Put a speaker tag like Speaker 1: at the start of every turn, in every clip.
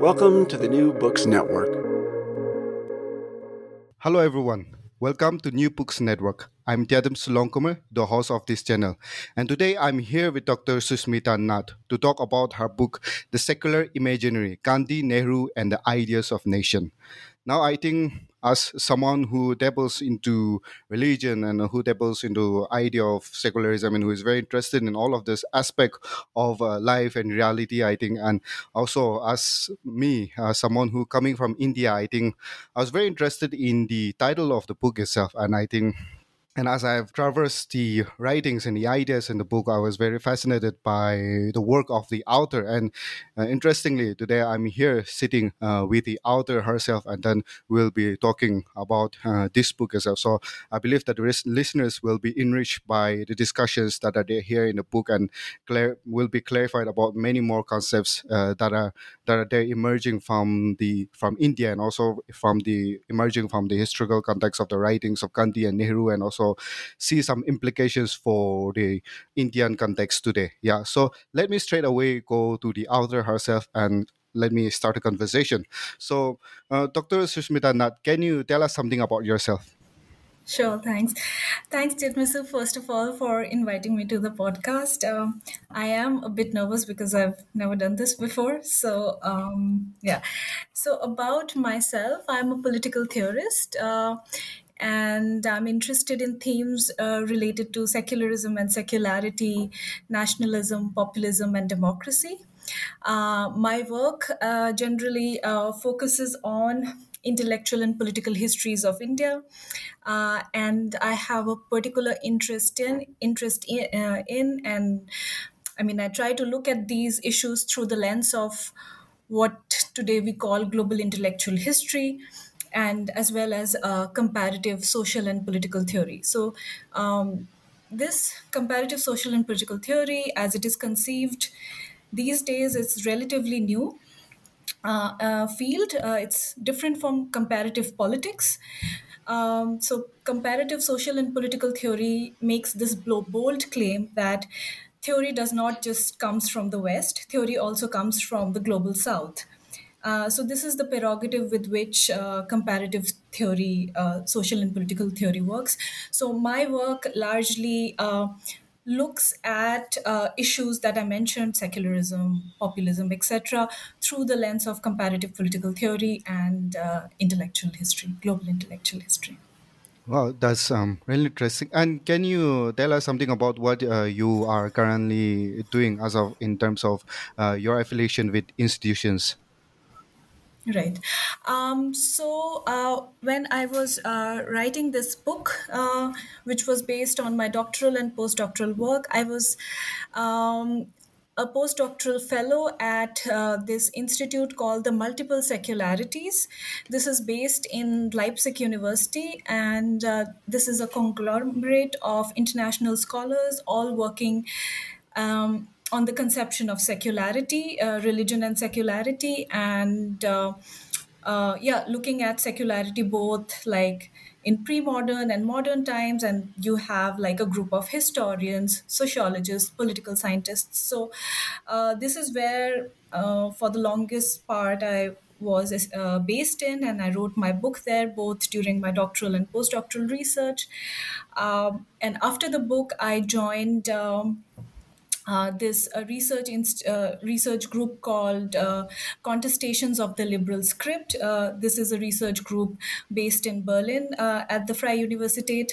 Speaker 1: Welcome to the New Books Network.
Speaker 2: Hello, everyone. Welcome to New Books Network. I'm Tiatemsu Longkumer, the host of this channel. And today I'm here with Dr. Sushmita Nath to talk about her book, The Secular Imaginary Gandhi, Nehru, and the Ideas of Nation. Now, I think as someone who dabbles into religion and who dabbles into idea of secularism and who is very interested in all of this aspect of uh, life and reality i think. And also as me as someone who coming from india i think i was very interested in the title of the book itself. And i think and as I've traversed the writings and the ideas in the book, I was very fascinated by the work of the author. And uh, interestingly, today I'm here sitting uh, with the author herself, and then we'll be talking about uh, this book as well. So I believe that the listeners will be enriched by the discussions that are there here in the book, and clar- will be clarified about many more concepts uh, that are that are there emerging from the from India and also from the emerging from the historical context of the writings of Gandhi and Nehru, and also see some implications for the Indian context today. Yeah, so let me straight away go to the author herself and let me start a conversation. So, uh, Dr. Sushmita Nath, can you tell us something about yourself?
Speaker 3: Sure, thanks. Thanks, Jitmisu, first of all, for inviting me to the podcast. Um, I am a bit nervous because I've never done this before. So, um, yeah. So, about myself, I'm a political theorist. Uh, and I'm interested in themes uh, related to secularism and secularity, nationalism, populism, and democracy. Uh, my work uh, generally uh, focuses on intellectual and political histories of India, uh, and I have a particular interest in interest in, uh, in, and I mean I try to look at these issues through the lens of what today we call global intellectual history and as well as uh, comparative social and political theory. So, um, this comparative social and political theory, as it is conceived these days, is relatively new. Uh, uh, field. Uh, it's different from comparative politics. Um, so, comparative social and political theory makes this bold claim that theory does not just comes from the West. Theory also comes from the global South. Uh, so this is the prerogative with which uh, comparative theory, uh, social and political theory works. So my work largely uh, looks at uh, issues that I mentioned, secularism, populism, etc., through the lens of comparative political theory and intellectual history, global intellectual history.
Speaker 2: Wow, that's um, really interesting. And can you tell us something about what uh, you are currently doing as of in terms of uh, your affiliation with institutions?
Speaker 3: Right. Um, so uh, when I was uh, writing this book, uh, which was based on my doctoral and postdoctoral work, I was um, a postdoctoral fellow at uh, this institute called the Multiple Secularities. This is based in Leipzig University, and uh, this is a conglomerate of international scholars all working. Um, on the conception of secularity, uh, religion and secularity, and uh, uh, yeah, looking at secularity both like in pre-modern and modern times, and you have like a group of historians, sociologists, political scientists. So uh, this is where, uh, for the longest part, I was uh, based in, and I wrote my book there both during my doctoral and postdoctoral research. Um, and after the book, I joined. Um, uh, this uh, research inst- uh, research group called uh, Contestations of the Liberal Script. Uh, this is a research group based in Berlin uh, at the Freie Universität,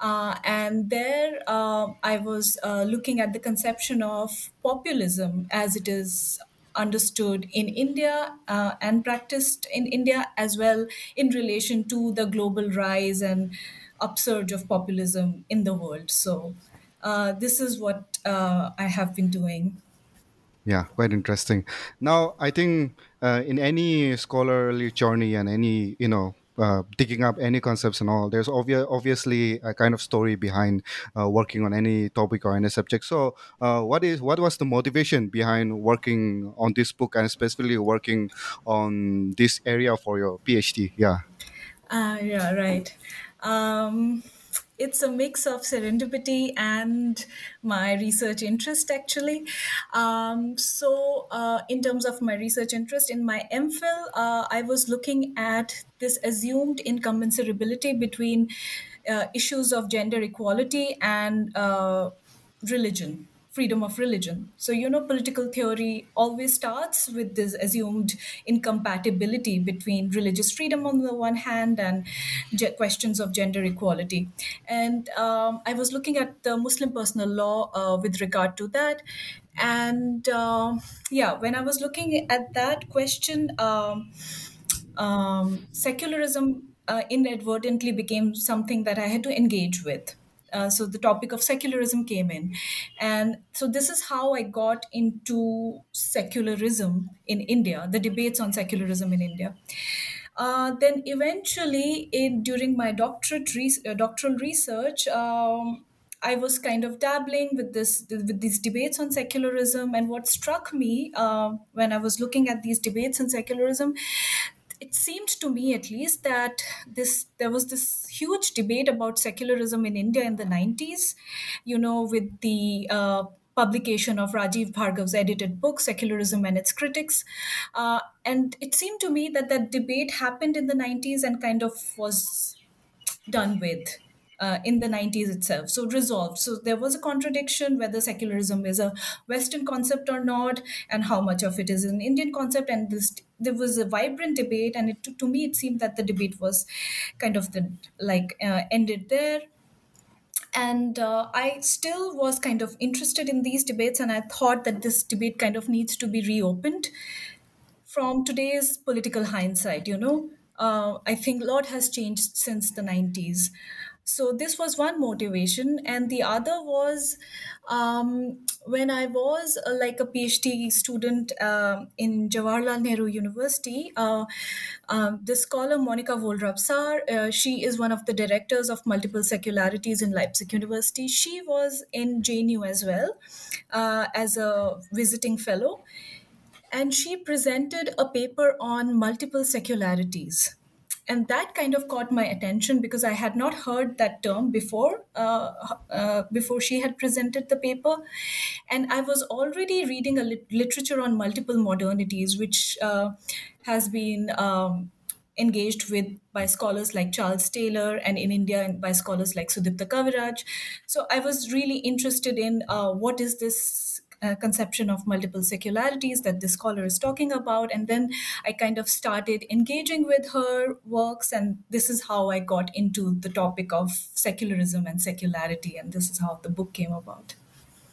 Speaker 3: uh, and there I was looking at the conception of populism as it is understood in India and practiced in India as well in relation to the global rise and upsurge of populism in the world. So uh, this is what uh, I have been doing.
Speaker 2: Yeah, quite interesting. Now, I think uh, in any scholarly journey and any, you know, uh, digging up any concepts and all, there's obvi- obviously a kind of story behind uh, working on any topic or any subject. So, uh, what is what was the motivation behind working on this book and specifically working on this area for your PhD? Yeah.
Speaker 3: Uh, yeah, right. Um, it's a mix of serendipity and my research interest actually. Um, so uh, in terms of my research interest in my mphil uh, i was looking at this assumed incommensurability between uh, issues of gender equality and uh, religion freedom of religion. So, you know, political theory always starts with this assumed incompatibility between religious freedom on the one hand and ge- questions of gender equality. And um, I was looking at the Muslim personal law uh, with regard to that. And uh, yeah, when I was looking at that question, um, um, secularism uh, inadvertently became something that I had to engage with. Uh, so the topic of secularism came in. And so this is how i got into secularism in india the debates on secularism in india. Uh, then eventually in during my doctorate re- uh, doctoral research um, I was kind of dabbling with this with these debates on secularism, and what struck me uh, when I was looking at these debates on secularism, it seemed to me at least that this there was this huge debate about secularism in India in the 90s, you know, with the uh, publication of Rajeev Bhargav's edited book, Secularism and Its Critics. Uh, and it seemed to me that that debate happened in the 90s and kind of was done with uh, in the 90s itself. So resolved. So there was a contradiction whether secularism is a Western concept or not, and how much of it is an Indian concept. And this there was a vibrant debate, and it, to me it seemed that the debate was kind of the like uh, ended there and uh, i still was kind of interested in these debates and i thought that this debate kind of needs to be reopened from today's political hindsight you know uh, i think a lot has changed since the 90s so this was one motivation. And the other was um, when i was uh, like a phd student uh, in jawaharlal nehru university uh, um, the scholar Monika Wohlrab-Sahr, uh, she is one of the directors of multiple secularities in leipzig university. She was in jnu as well uh, as a visiting fellow. And she presented a paper on multiple secularities and that kind of caught my attention because I had not heard that term before uh, uh, before she had presented the paper, and I was already reading a lit- literature on multiple modernities, which uh, has been. Um, engaged with by scholars like Charles Taylor and in India by scholars like Sudipta Kaviraj. So I was really interested in uh, what is this uh, conception of multiple secularities that this scholar is talking about. And then I kind of started engaging with her works, and this is how I got into the topic of secularism and secularity, and this is how the book came about.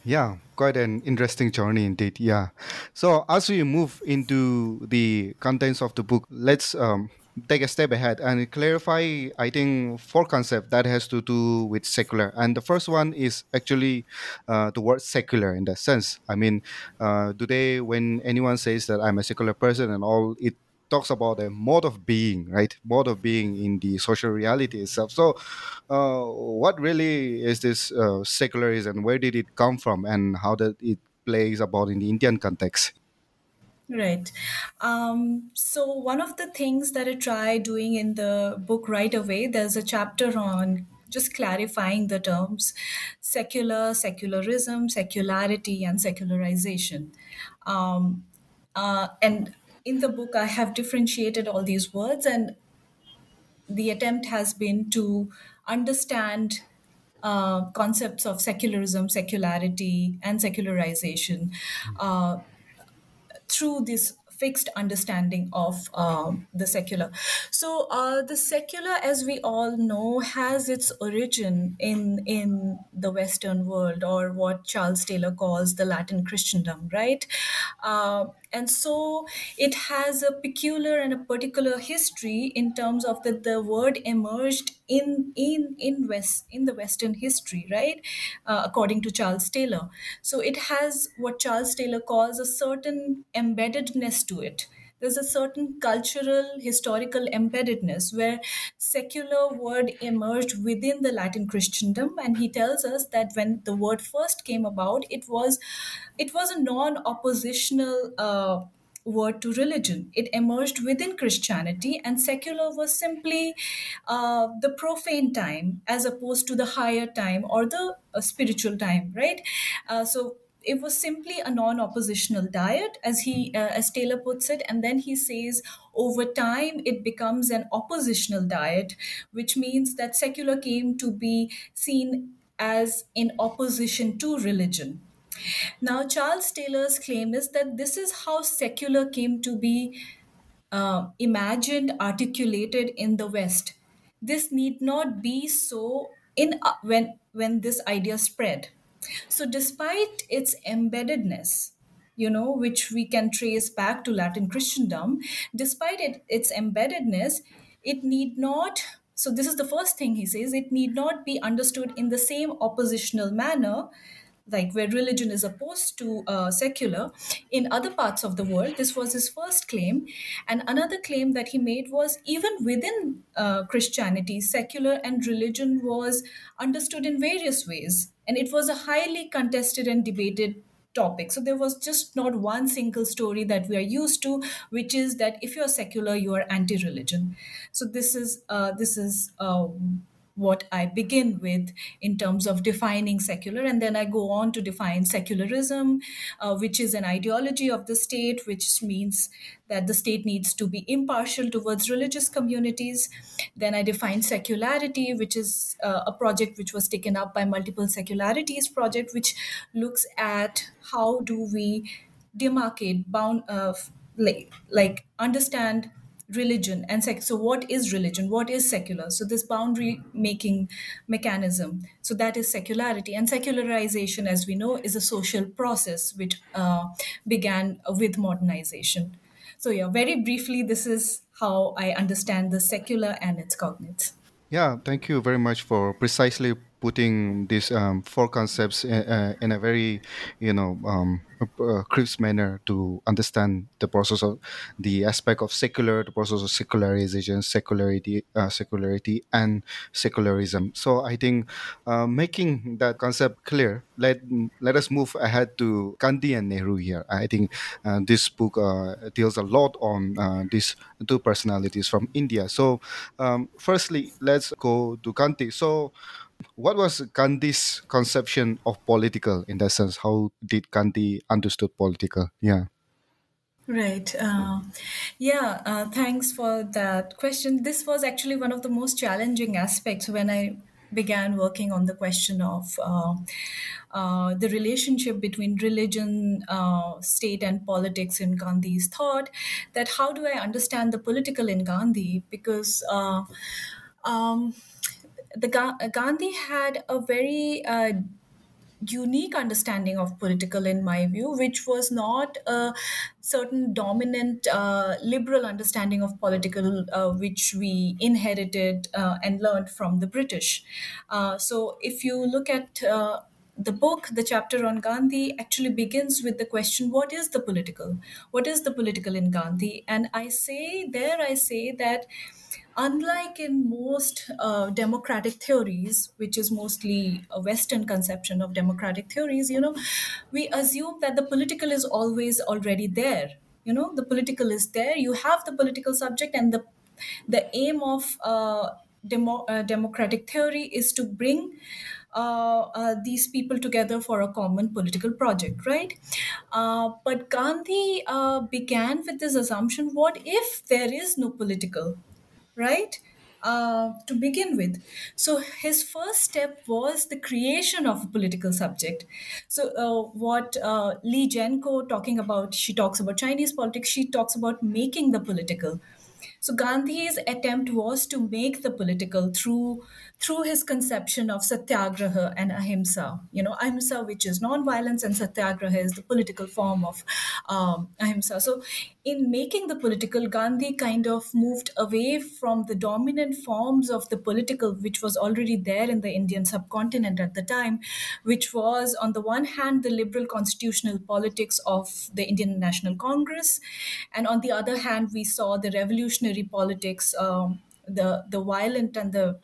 Speaker 2: Yeah, quite an interesting journey indeed. Yeah. So as we move into the contents of the book, let's um, take a step ahead and clarify, I think, four concepts that has to do with secular. And the first one is actually uh, the word secular in that sense. I mean, uh, today when anyone says that I'm a secular person and all, it talks about a mode of being, right? Mode of being in the social reality itself. So, uh, what really is this uh, secularism? Where did it come from, and how did it plays about in the Indian context?
Speaker 3: Right. Um, so, one of the things that I try doing in the book right away, there's a chapter on just clarifying the terms secular, secularism, secularity, and secularization. Um, uh, and in the book, I have differentiated all these words, and the attempt has been to understand uh, concepts of secularism, secularity, and secularization uh, through this fixed understanding of um, the secular. So uh, the secular, as we all know, has its origin in in the Western world, or what Charles Taylor calls the Latin Christendom, right? Uh, and so it has a peculiar and a particular history in terms of that the word emerged in in in west in the western history right? Uh, according to charles taylor. So it has what charles taylor calls a certain embeddedness to it there's a certain cultural historical embeddedness where secular word emerged within the latin christendom and he tells us that when the word first came about it was it was a non-oppositional uh, word to religion. It emerged within Christianity, and secular was simply uh, the profane time as opposed to the higher time or the uh, spiritual time, right? Uh, so it was simply a non-oppositional dyad as he uh, as taylor puts it and then he says over time it becomes an oppositional dyad which means that secular came to be seen as in opposition to religion now, Charles Taylor's claim is that this is how secular came to be uh, imagined, articulated in the West. This need not be so in uh, when when this idea spread. So, despite its embeddedness, you know, which we can trace back to Latin Christendom, despite it, its embeddedness, it need not. So, this is the first thing he says. It need not be understood in the same oppositional manner like where religion is opposed to uh, secular in other parts of the world this was his first claim and another claim that he made was even within uh, christianity secular and religion was understood in various ways and it was a highly contested and debated topic. So there was just not one single story that we are used to which is that if you're secular you are anti-religion. So this is uh, this is um, what I begin with in terms of defining secular. And then I go on to define secularism, uh, which is an ideology of the state, which means that the state needs to be impartial towards religious communities. Then I define secularity, which is uh, a project which was taken up by Multiple Secularities Project, which looks at how do we demarcate, bound, uh, like, like understand religion and sec- so what is religion? What is secular? So this boundary making mechanism. So that is secularity. And secularization as we know is a social process which uh, began with modernization. So yeah very briefly this is how i understand the secular and its cognates.
Speaker 2: Yeah, thank you very much for precisely putting these um, four concepts in, uh, in a very, you know, um, uh, crisp manner to understand the process of the aspect of secular, the process of secularization, secularity, uh, secularity, and secularism. So I think uh, making that concept clear, let let us move ahead to Gandhi and Nehru here. I think uh, this book uh, deals a lot on these two personalities from India. So um, firstly, let's go to Gandhi. So what was Gandhi's conception of political in that sense? How did Gandhi understood political? Yeah.
Speaker 3: Right. Uh, yeah. Uh, thanks for that question. This was actually one of the most challenging aspects when I began working on the question of uh, uh, the relationship between religion, uh, state, and politics in Gandhi's thought. That how do I understand the political in Gandhi? Because uh, um, the Ga- Gandhi had a very uh, unique understanding of political in my view which was not a certain dominant uh, liberal understanding of political uh, which we inherited uh, and learned from the british uh, so if you look at uh, the book, the chapter on Gandhi, actually begins with the question what is the political? What is the political in Gandhi? And I say, there I say that unlike in most uh, democratic theories, which is mostly a Western conception of democratic theories, you know, we assume that the political is always already there. You know, the political is there. You have the political subject, and the the aim of uh, demo, uh, democratic theory is to bring uh, uh, these people together for a common political project, right? Uh, but Gandhi uh, began with this assumption what if there is no political, right? uh, to begin with. So his first step was the creation of a political subject. So uh, what uh, Leigh Jenco talking about, she talks about Chinese politics. She talks about making the political. So Gandhi's attempt was to make the political through through his conception of satyagraha and ahimsa. You know, ahimsa, which is non-violence, and satyagraha is the political form of um, ahimsa. So, in making the political, Gandhi kind of moved away from the dominant forms of the political, which was already there in the Indian subcontinent at the time, which was on the one hand the liberal constitutional politics of the Indian National Congress, and on the other hand we saw the revolutionary politics, um, the the violent and the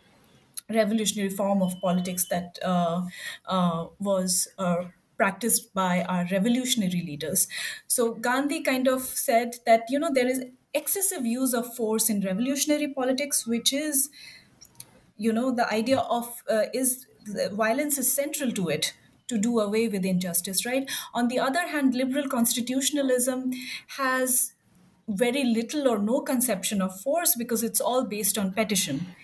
Speaker 3: revolutionary form of politics that uh, uh, was uh, practiced by our revolutionary leaders. So Gandhi kind of said that you know there is excessive use of force in revolutionary politics, which is you know the idea of uh, is violence is central to it to do away with injustice right on the other hand liberal constitutionalism has very little or no conception of force because it's all based on petition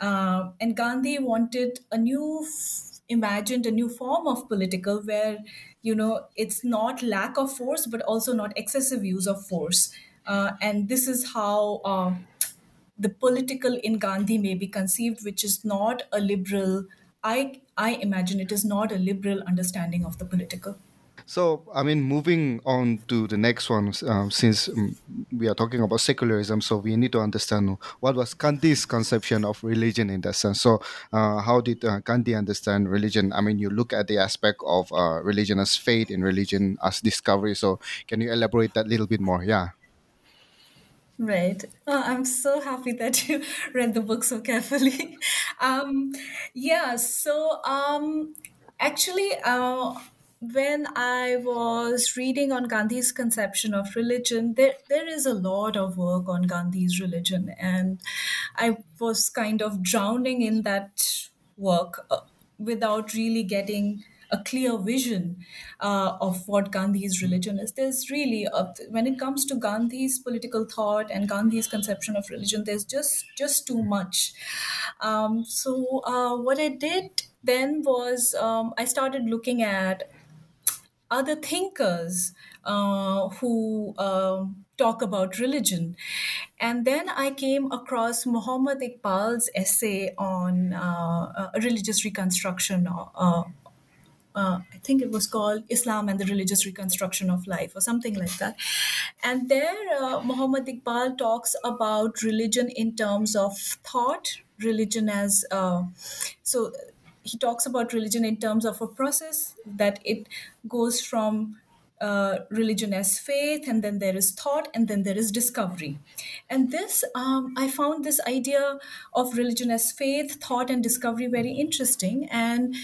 Speaker 3: uh, and Gandhi wanted a new, f- imagined a new form of political where, you know, it's not lack of force, but also not excessive use of force. Uh, and this is how uh, the political in Gandhi may be conceived, which is not a liberal. I I imagine it is not a liberal understanding of the political.
Speaker 2: So, I mean, moving on to the next one, um, since um, we are talking about secularism, so we need to understand what was Gandhi's conception of religion in that sense. So, uh, how did uh, Gandhi understand religion? I mean, you look at the aspect of uh, religion as faith and religion as discovery. So, can you elaborate that a little bit more? Yeah.
Speaker 3: Right. Oh, I'm so happy that you read the book so carefully. um, yeah. So, um, actually, uh, when I was reading on Gandhi's conception of religion, there, there is a lot of work on Gandhi's religion, and I was kind of drowning in that work uh, without really getting a clear vision uh, of what Gandhi's religion is. There's really, a, when it comes to Gandhi's political thought and Gandhi's conception of religion, there's just just too much. Um, so uh, what I did then was um, I started looking at other thinkers uh, who um, talk about religion. And then I came across Muhammad Iqbal's essay on uh, uh, religious reconstruction. Uh, uh, I think it was called Islam and the Religious Reconstruction of Life or something like that. And there, uh, Muhammad Iqbal talks about religion in terms of thought, religion as uh, so he talks about religion in terms of a process that it goes from uh, religion as faith, and then there is thought, and then there is discovery. And this, um, I found this idea of religion as faith, thought, and discovery very interesting. And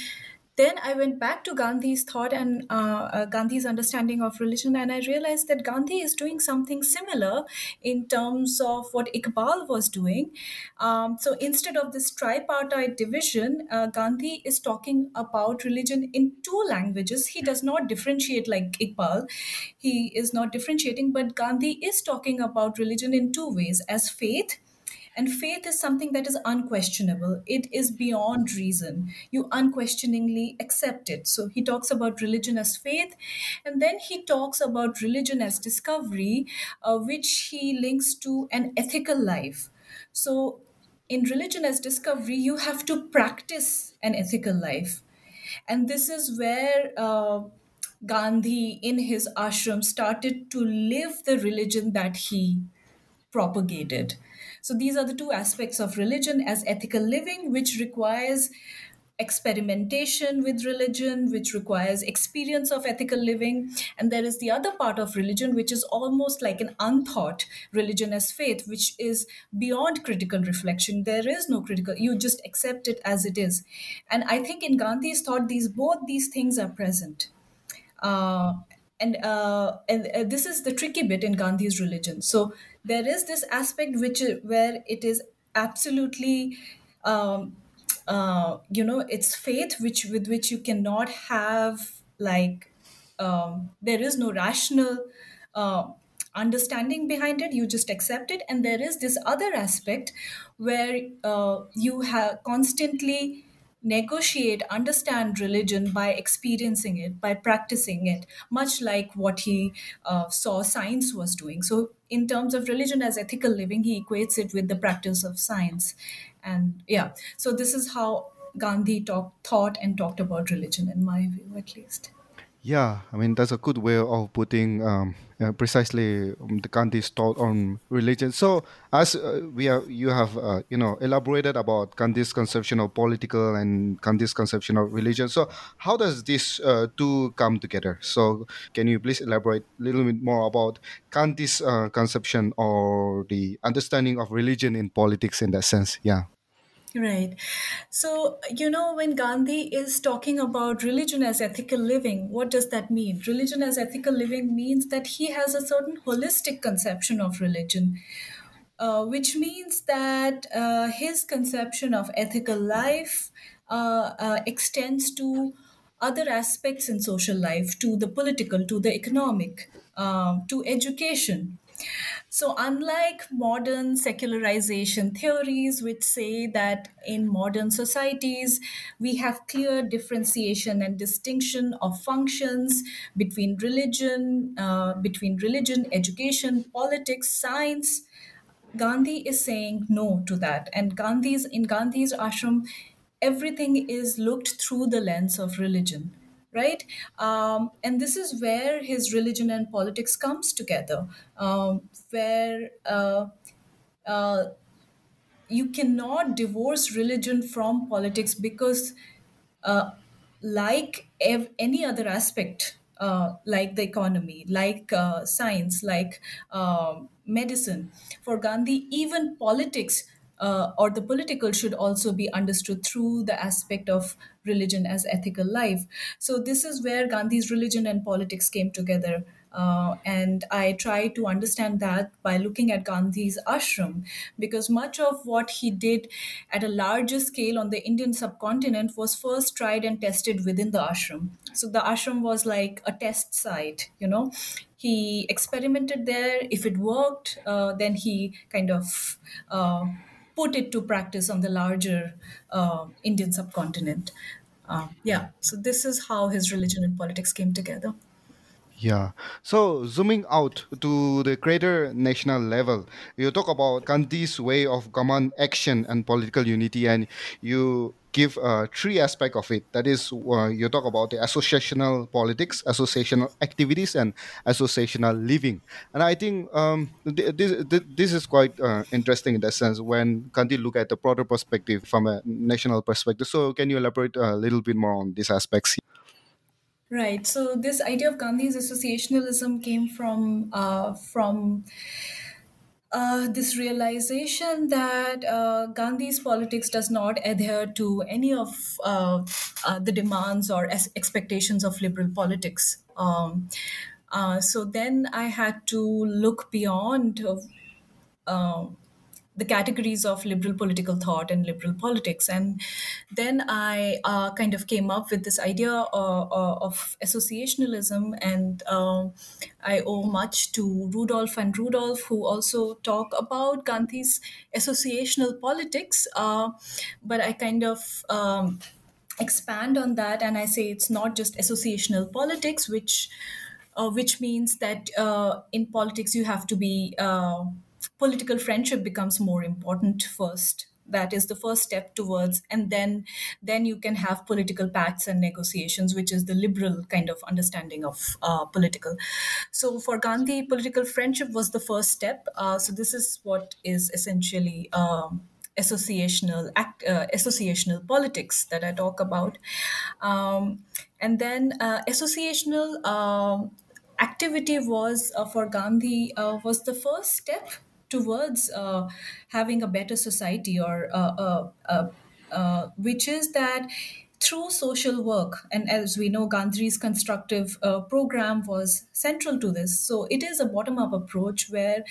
Speaker 3: then I went back to Gandhi's thought and uh, uh, Gandhi's understanding of religion, and I realized that Gandhi is doing something similar in terms of what Iqbal was doing. Um, so instead of this tripartite division, uh, Gandhi is talking about religion in two languages. He does not differentiate like Iqbal, he is not differentiating, but Gandhi is talking about religion in two ways as faith and faith is something that is unquestionable. It is beyond reason. You unquestioningly accept it. So he talks about religion as faith, and then he talks about religion as discovery, uh, which he links to an ethical life. So in religion as discovery, you have to practice an ethical life. And this is where uh, Gandhi, in his ashram, started to live the religion that he propagated. So these are the two aspects of religion as ethical living, which requires experimentation with religion, which requires experience of ethical living. And there is the other part of religion, which is almost like an unthought religion as faith, which is beyond critical reflection. There is no critical, you just accept it as it is. And I think in Gandhi's thought, these both these things are present. Uh, and uh, and uh, this is the tricky bit in Gandhi's religion. So there is this aspect which where it is absolutely um, uh, you know it's faith which with which you cannot have like um, there is no rational uh, understanding behind it. You just accept it. And there is this other aspect where uh, you have constantly negotiate understand religion by experiencing it by practicing it much like what he uh, saw science was doing. So in terms of religion as ethical living he equates it with the practice of science. And yeah so this is how gandhi talk, thought and talked about religion in my view at least
Speaker 2: Yeah, I mean that's a good way of putting um, uh, precisely um, the Gandhi's thought on religion. So, as uh, we are, you have uh, you know elaborated about Gandhi's conception of political and Gandhi's conception of religion. So, how does this uh, two come together? So, can you please elaborate a little bit more about Gandhi's uh, conception or the understanding of religion in politics in that sense? Yeah.
Speaker 3: Right. So, you know, when Gandhi is talking about religion as ethical living, what does that mean? Religion as ethical living means that he has a certain holistic conception of religion, uh, which means that uh, his conception of ethical life uh, uh, extends to other aspects in social life, to the political, to the economic, um, to education. So, unlike modern secularization theories, which say that in modern societies we have clear differentiation and distinction of functions between religion, uh, between religion, education, politics, science, Gandhi is saying no to that. And Gandhi's in Gandhi's ashram, everything is looked through the lens of religion, right? Um, and this is where his religion and politics comes together, um, where uh, uh, you cannot divorce religion from politics because uh, like ev- any other aspect uh, like the economy like uh, science like um medicine for gandhi even politics uh, or the political should also be understood through the aspect of religion as ethical life so this is where gandhi's religion and politics came together uh, and I try to understand that by looking at Gandhi's ashram, because much of what he did at a larger scale on the Indian subcontinent was first tried and tested within the ashram. So the ashram was like a test site, you know. He experimented there. If it worked, uh, then he kind of uh, put it to practice on the larger uh, Indian subcontinent. Uh, yeah, so this is how his religion and politics came together.
Speaker 2: Yeah. So zooming out to the greater national level, you talk about Gandhi's way of common action and political unity, and you give uh, three aspects of it. That is, uh, you talk about the associational politics, associational activities, and associational living. And I think um, th- this, th- this is quite uh, interesting in that sense when Gandhi look at the broader perspective from a national perspective. So can you elaborate a little bit more on these aspects?
Speaker 3: Right. So this idea of Gandhi's associationalism came from uh, from uh, this realization that uh, Gandhi's politics does not adhere to any of uh, uh, the demands or es- expectations of liberal politics. Um, uh, so then I had to look beyond uh, the categories of liberal political thought and liberal politics. And then I uh, kind of came up with this idea uh, uh, of associationalism, and um I owe much to Rudolph and Rudolph, who also talk about Gandhi's associational politics. Uh, but I kind of um, expand on that and I say it's not just associational politics, which uh, which means that uh, in politics you have to be uh, political friendship becomes more important first. That is the first step towards and then then you can have political pacts and negotiations which is the liberal kind of understanding of uh, political. So for gandhi political friendship was the first step. Uh, so this is what is essentially um, associational act, uh, associational politics that I talk about, um, and then uh, associational um activity was uh, for Gandhi uh, was the first step towards uh, having a better society, or uh, uh, uh, uh, which is that through social work and as we know gandhi's constructive uh, program was central to this. So it is a bottom up approach where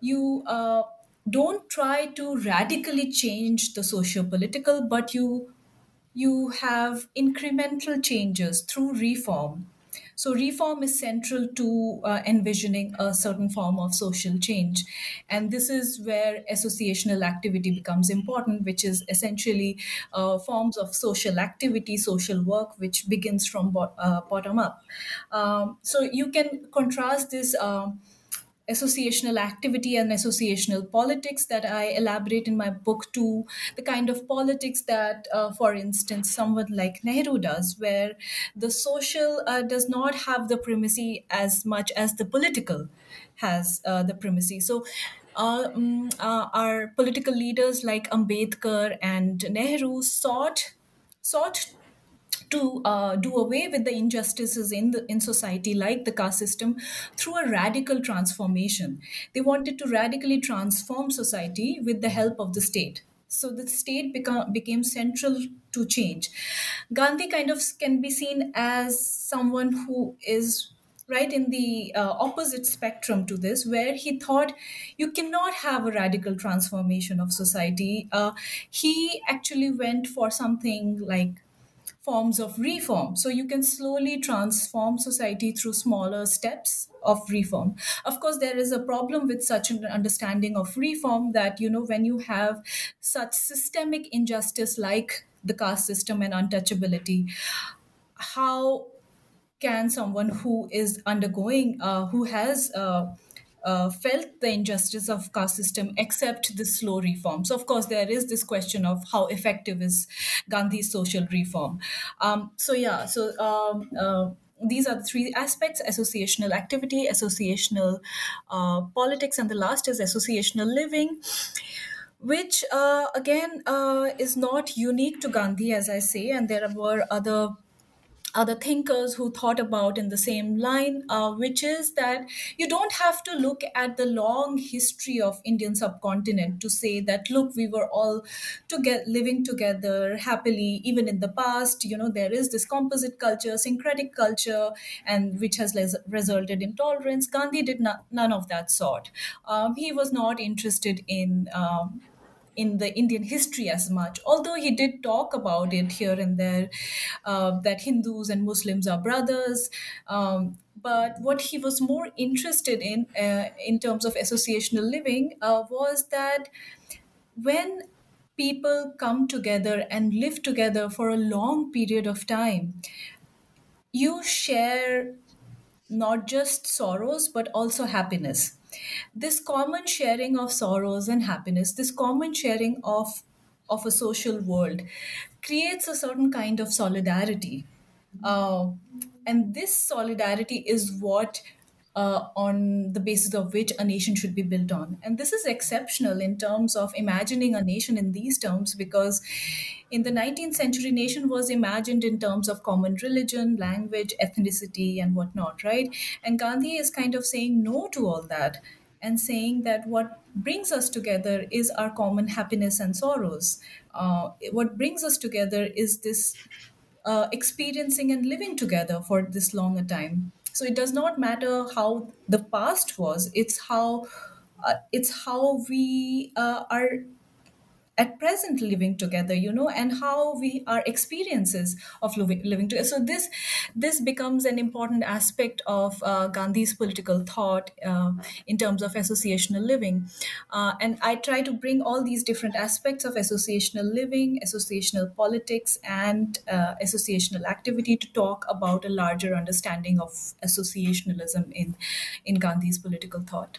Speaker 3: you uh, don't try to radically change the socio-political but you you have incremental changes through reform So, reform is central to uh, envisioning a certain form of social change. And this is where associational activity becomes important, which is essentially uh, forms of social activity, social work, which begins from uh, bottom up. Um, so, you can contrast this. Um, associational activity and associational politics that I elaborate in my book to the kind of politics that, uh, for instance, someone like Nehru does, where the social uh, does not have the primacy as much as the political has uh, the primacy. So, uh, um, uh, our political leaders like Ambedkar and Nehru sought sought to uh, do away with the injustices in the in society like the caste system through a radical transformation. They wanted to radically transform society with the help of the state. So the state become, became central to change. Gandhi kind of can be seen as someone who is right in the uh, opposite spectrum to this where he thought you cannot have a radical transformation of society. Uh, he actually went for something like forms of reform. So you can slowly transform society through smaller steps of reform. Of course, there is a problem with such an understanding of reform that, you know, when you have such systemic injustice like the caste system and untouchability, how can someone who is undergoing, uh, who has uh, uh, felt the injustice of caste system except the slow reforms. Of course, there is this question of how effective is Gandhi's social reform. Um, so, yeah, so um, uh, these are the three aspects associational activity, associational uh, politics, and the last is associational living. Which uh, again uh, is not unique to Gandhi, as I say, and there were other other thinkers who thought about in the same line, uh, which is that you don't have to look at the long history of Indian subcontinent to say that look, we were all together, living together happily, even in the past. You know, there is this composite culture, syncretic culture, and which has les- resulted in tolerance. Gandhi did not, none of that sort. Um, he was not interested in. Um, in the Indian history as much, although he did talk about it here and there uh, that Hindus and Muslims are brothers. Um, but what he was more interested in, uh, in terms of associational living, uh, was that when people come together and live together for a long period of time, you share not just sorrows but also happiness this common sharing of sorrows and happiness this common sharing of of a social world creates a certain kind of solidarity. Uh, and this solidarity is what uh, on the basis of which a nation should be built on. And this is exceptional in terms of imagining a nation in these terms because in the 19th century, nation was imagined in terms of common religion, language, ethnicity, and whatnot, right? And Gandhi is kind of saying no to all that and saying that what brings us together is our common happiness and sorrows. Uh, what brings us together is this uh, experiencing and living together for this long a time so it does not matter how the past was it's how uh, it's how we uh, are at present living together you know and how we our experiences of living, living together so this this becomes an important aspect of uh, gandhi's political thought uh, in terms of associational living. Uh, and i try to bring all these different aspects of associational living associational politics and uh, associational activity to talk about a larger understanding of associationalism in in gandhi's political thought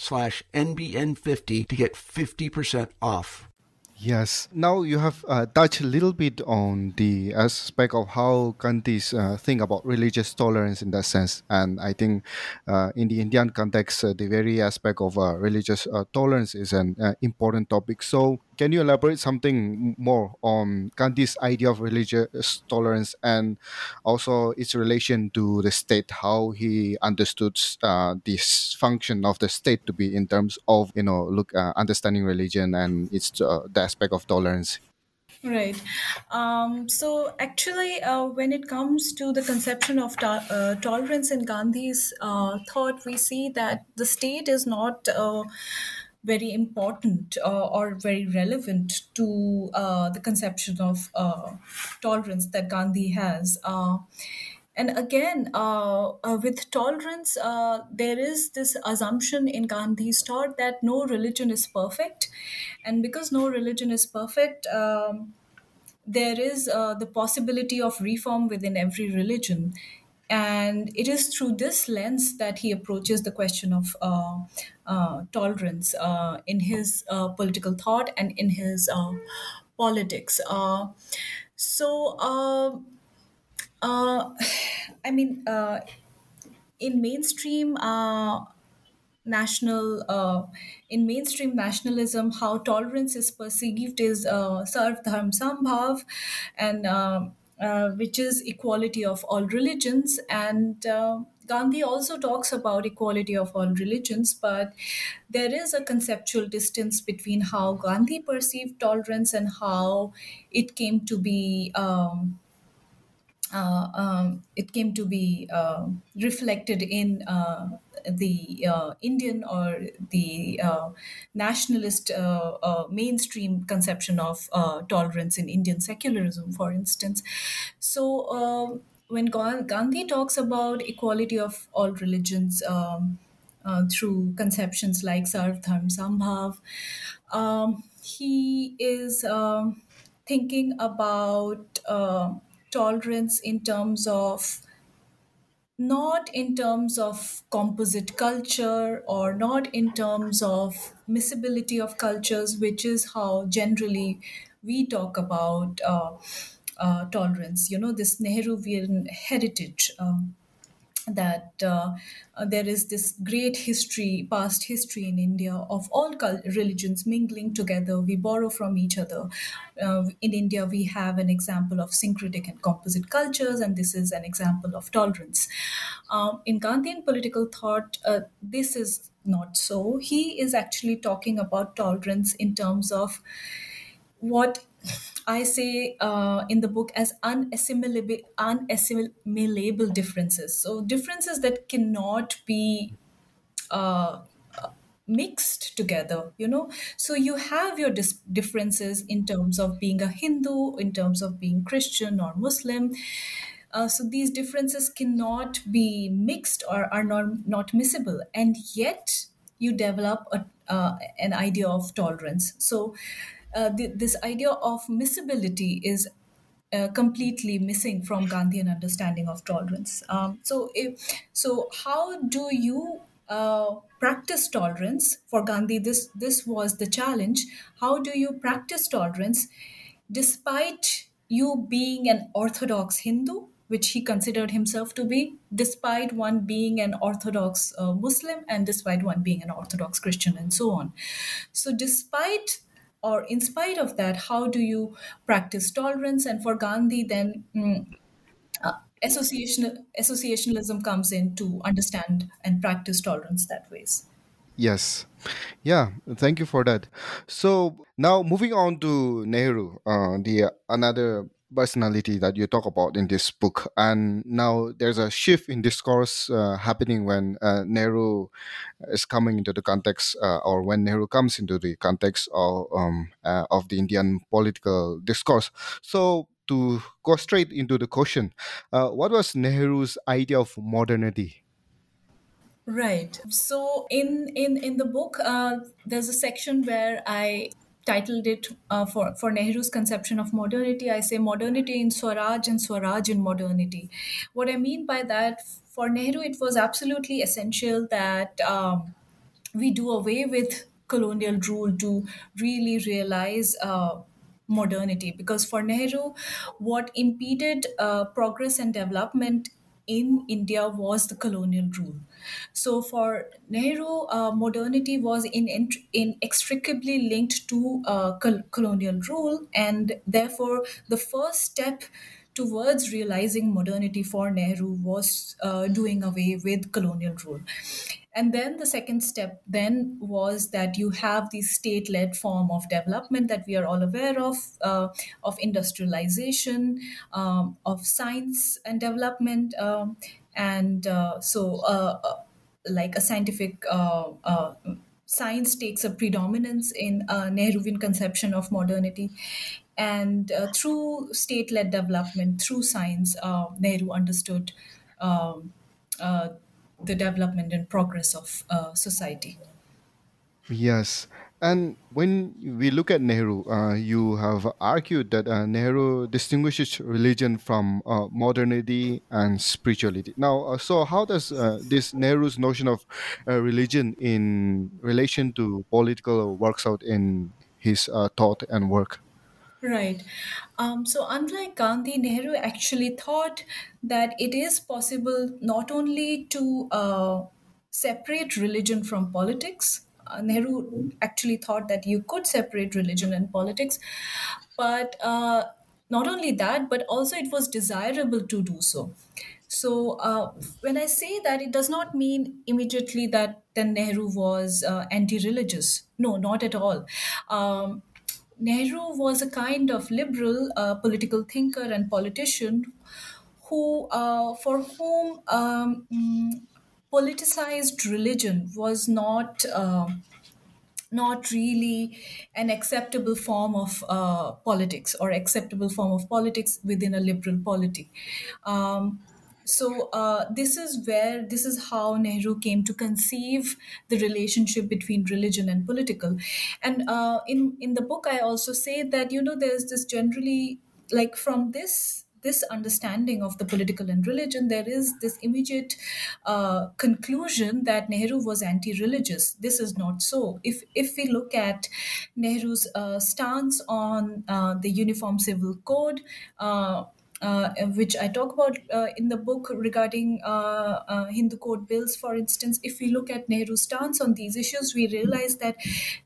Speaker 1: slash NBN50 to get 50% off.
Speaker 2: Yes. Now you have uh, touched a little bit on the aspect of how Gandhis uh, think about religious tolerance in that sense, and I think uh, in the Indian context, uh, the very aspect of uh, religious uh, tolerance is an important topic. So can you elaborate something more on Gandhi's idea of religious tolerance and also its relation to the state, how he understood uh, this function of the state to be in terms of you know look uh, understanding religion and its uh, the aspect of tolerance.
Speaker 3: Right. Um, so, actually, uh, when it comes to the conception of to- uh, tolerance in Gandhi's uh, thought, we see that the state is not uh, very important uh, or very relevant to uh, the conception of uh, tolerance that Gandhi has. Uh, and again, uh, uh, with tolerance, there is this assumption in Gandhi's thought that no religion is perfect. And because no religion is perfect, um, there is the possibility of reform within every religion. And it is through this lens that he approaches the question of uh, uh, tolerance uh, in his uh, political thought and in his uh, politics. Uh, so, I mean, in mainstream national uh, in mainstream nationalism how tolerance is perceived is uh, sarv sambhav and uh, which is equality of all religions. And uh, Gandhi also talks about equality of all religions, but there is a conceptual distance between how Gandhi perceived tolerance and how it came to be um, uh, um, it came to be uh, reflected in uh, the uh, Indian or the uh, nationalist mainstream conception of tolerance in Indian secularism, for instance. So, uh, when Gandhi talks about equality of all religions um, through conceptions like Sarv Dharm Sambhav, um, he is um, thinking about tolerance in terms of not in terms of composite culture or not in terms of miscibility of cultures, which is how generally we talk about uh, uh, tolerance. You know, this Nehruvian heritage. Um, that uh, uh, there is this great history, past history in India of all religions mingling together. We borrow from each other. Uh, in India, we have an example of syncretic and composite cultures, and this is an example of tolerance. Um, in Gandhian political thought, uh, this is not so. He is actually talking about tolerance in terms of what I say uh, in the book as unassimilable, unassimilable differences. So differences that cannot be uh, mixed together you know? So you have your dis- differences in terms of being a hindu in terms of being christian or muslim. Uh, so these differences cannot be mixed or are not, not miscible. And yet you develop a, uh, an idea of tolerance. So uh, th- this idea of miscibility is uh, completely missing from Gandhian understanding of tolerance. Um, so, if, so how do you uh, practice tolerance for Gandhi? This this was the challenge. How do you practice tolerance, despite you being an Orthodox Hindu, which he considered himself to be, despite one being an Orthodox uh, Muslim, and despite one being an Orthodox Christian, and so on. So, despite or in spite of that, how do you practice tolerance? And for Gandhi, then mm, uh, association associationalism comes in to understand and practice tolerance that ways.
Speaker 2: Yes. Yeah, thank you for that. So now moving on to Nehru, uh, the another personality that you talk about in this book. And now there's a shift in discourse uh, happening when uh, Nehru is coming into the context, uh, or when Nehru comes into the context of um, uh, of the Indian political discourse. So to go straight into the question, uh, what was Nehru's idea of modernity?
Speaker 3: Right. So in in in the book, uh, there's a section where I titled it uh, for for Nehru's conception of modernity. I say modernity in Swaraj and Swaraj in modernity. What I mean by that, for Nehru, it was absolutely essential that um, we do away with colonial rule to really realize. Uh, modernity because for Nehru, what impeded uh, progress and development in India was the colonial rule. So for Nehru, uh, modernity was in, in, inextricably linked to uh, col- colonial rule, and therefore the first step towards realizing modernity for Nehru was uh, doing away with colonial rule and then the second step then was that you have the state-led form of development that we are all aware of uh, of industrialization um, of science and development um, and uh, so uh, uh like a scientific uh, uh, science takes a predominance in a Nehruvian conception of modernity. And uh, through state led development, through science, uh, Nehru understood um, uh, the development and progress of uh, society.
Speaker 2: Yes. And when we look at Nehru, uh, you have argued that uh, Nehru distinguishes religion from uh, modernity and spirituality. Now, uh, so how does uh, this Nehru's notion of uh, religion in relation to political works out in his thought and work?
Speaker 3: Right. Um, so, unlike Gandhi, Nehru actually thought that it is possible not only to uh, separate religion from politics. Uh, Nehru actually thought that you could separate religion and politics, but uh, not only that, but also it was desirable to do so. So, uh, when I say that, it does not mean immediately that then Nehru was uh, anti religious. No, not at all. Um, Nehru was a kind of liberal uh, political thinker and politician who, uh, for whom um, mm, politicized religion was not. Uh, not really an acceptable form of uh, politics or acceptable form of politics within a liberal polity. Um, so uh, this is where this is how Nehru came to conceive the relationship between religion and political, and uh, in in the book I also say that you know there's this generally like from this this understanding of the political and religion, there is this immediate uh, conclusion that Nehru was anti-religious. This is not so. If if we look at Nehru's uh, stance on uh, the Uniform Civil Code. Uh, which I talk about uh, in the book regarding uh, uh, Hindu code bills, for instance, if we look at Nehru's stance on these issues, we realize that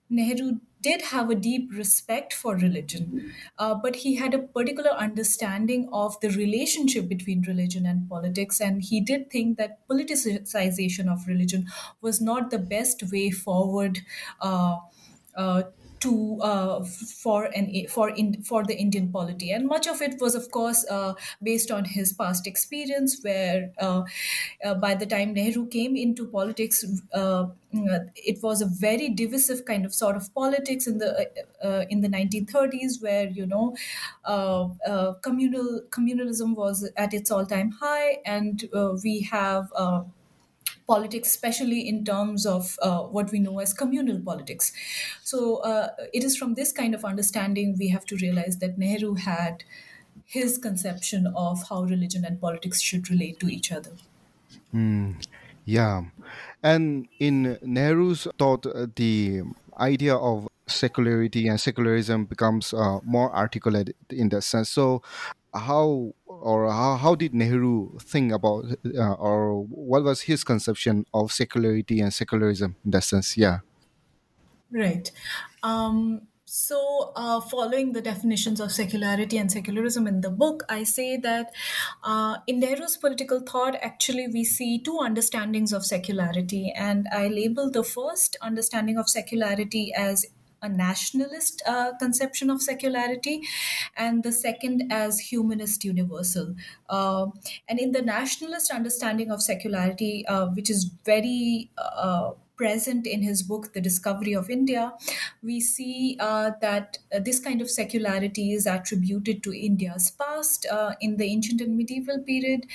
Speaker 3: Nehru did have a deep respect for religion, uh, but he had a particular understanding of the relationship between religion and politics, and he did think that politicization of religion was not the best way forward. Uh, uh, to uh, for an for in for the Indian polity, and much of it was, of course, uh, based on his past experience. Where uh, uh by the time Nehru came into politics, uh, it was a very divisive kind of sort of politics in the uh, in the 1930s, where you know communal communalism was at its all time high, and we have politics, especially in terms of uh, what we know as communal politics. So uh, it is from this kind of understanding we have to realize that Nehru had his conception of how religion and politics should relate to each other.
Speaker 2: Mm, yeah. And in Nehru's thought, uh, the idea of secularity and secularism becomes uh, more articulate in that sense. So, how or how, how did Nehru think about uh, or what was his conception of secularity and secularism in that sense? Yeah.
Speaker 3: Right. Um, so, uh, following the definitions of secularity and secularism in the book, I say that uh, in Nehru's political thought, actually, we see two understandings of secularity. And I label the first understanding of secularity as a nationalist uh, conception of secularity, and the second as humanist universal. Uh, and in the nationalist understanding of secularity, uh, which is very uh, present in his book, The Discovery of India, we see uh, that uh, this kind of secularity is attributed to India's past uh, in the ancient and medieval period,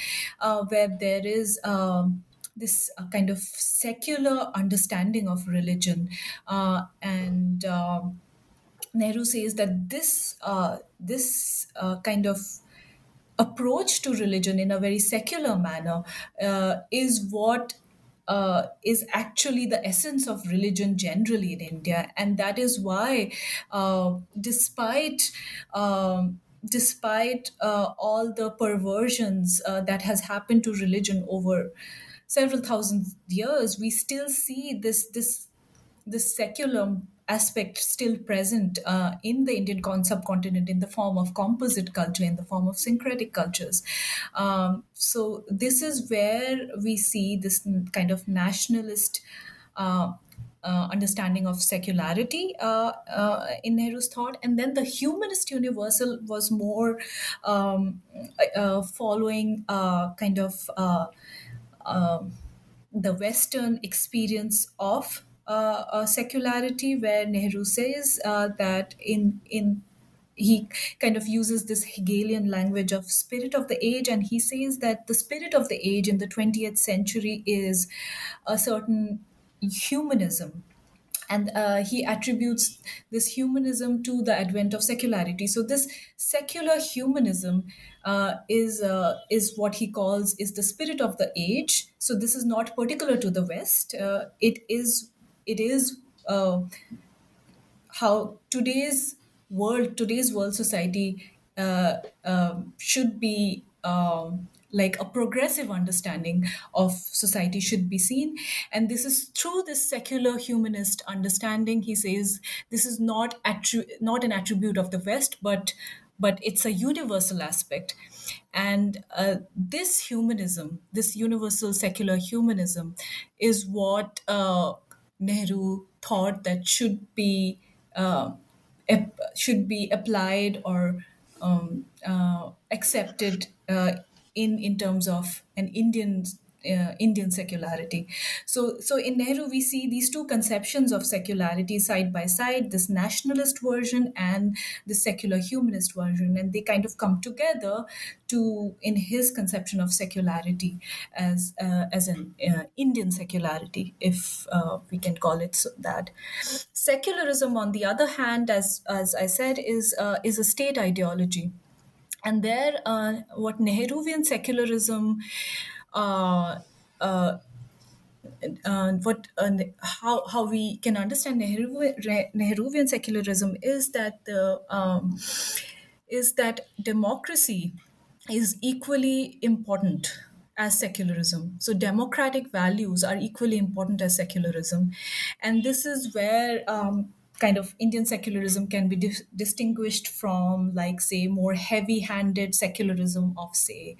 Speaker 3: uh, where there is. Um, this uh, kind of secular understanding of religion, uh, and um, Nehru says that this this kind of approach to religion in a very secular manner uh, is what uh, is actually the essence of religion generally in India, and that is why, uh, despite um, despite uh, all the perversions uh, that has happened to religion over several thousand years, we still see this this this secular aspect still present uh, in the Indian subcontinent in the form of composite culture, in the form of syncretic cultures. Um, so, this is where we see this kind of nationalist. Uh, uh, understanding of secularity uh, uh, in Nehru's thought, and then the humanist universal was more um, uh, following uh, kind of uh, um, the Western experience of uh, secularity where Nehru says uh, that in in he kind of uses this Hegelian language of spirit of the age, and he says that the spirit of the age in the 20th century is a certain humanism. And uh, he attributes this humanism to the advent of secularity. So this secular humanism uh, is uh, is what he calls is the spirit of the age. So this is not particular to the West. Uh, it is it is uh, how today's world, today's world society uh, um, should be um, like a progressive understanding of society should be seen. And this is through this secular humanist understanding. He says this is not attri- not an attribute of the West, but but it's a universal aspect. And uh, this humanism, this universal secular humanism, is what uh, Nehru thought that should be uh, ep- should be applied or um, uh, accepted uh, in in terms of an Indian uh, Indian secularity. So, so in Nehru, we see these two conceptions of secularity side by side: this nationalist version and the secular humanist version, and they kind of come together to, in his conception of secularity, as uh, as an uh, Indian secularity, if uh, we can call it so that. Secularism, on the other hand, as as I said, is uh, is a state ideology. And there, uh, what Nehruvian secularism uh, uh, uh, what uh, how how we can understand Nehru, Nehruvian secularism is that the um, is that democracy is equally important as secularism. So democratic values are equally important as secularism, and this is where. Um, kind of Indian secularism can be dis- distinguished from, like, say, more heavy handed secularism of, say,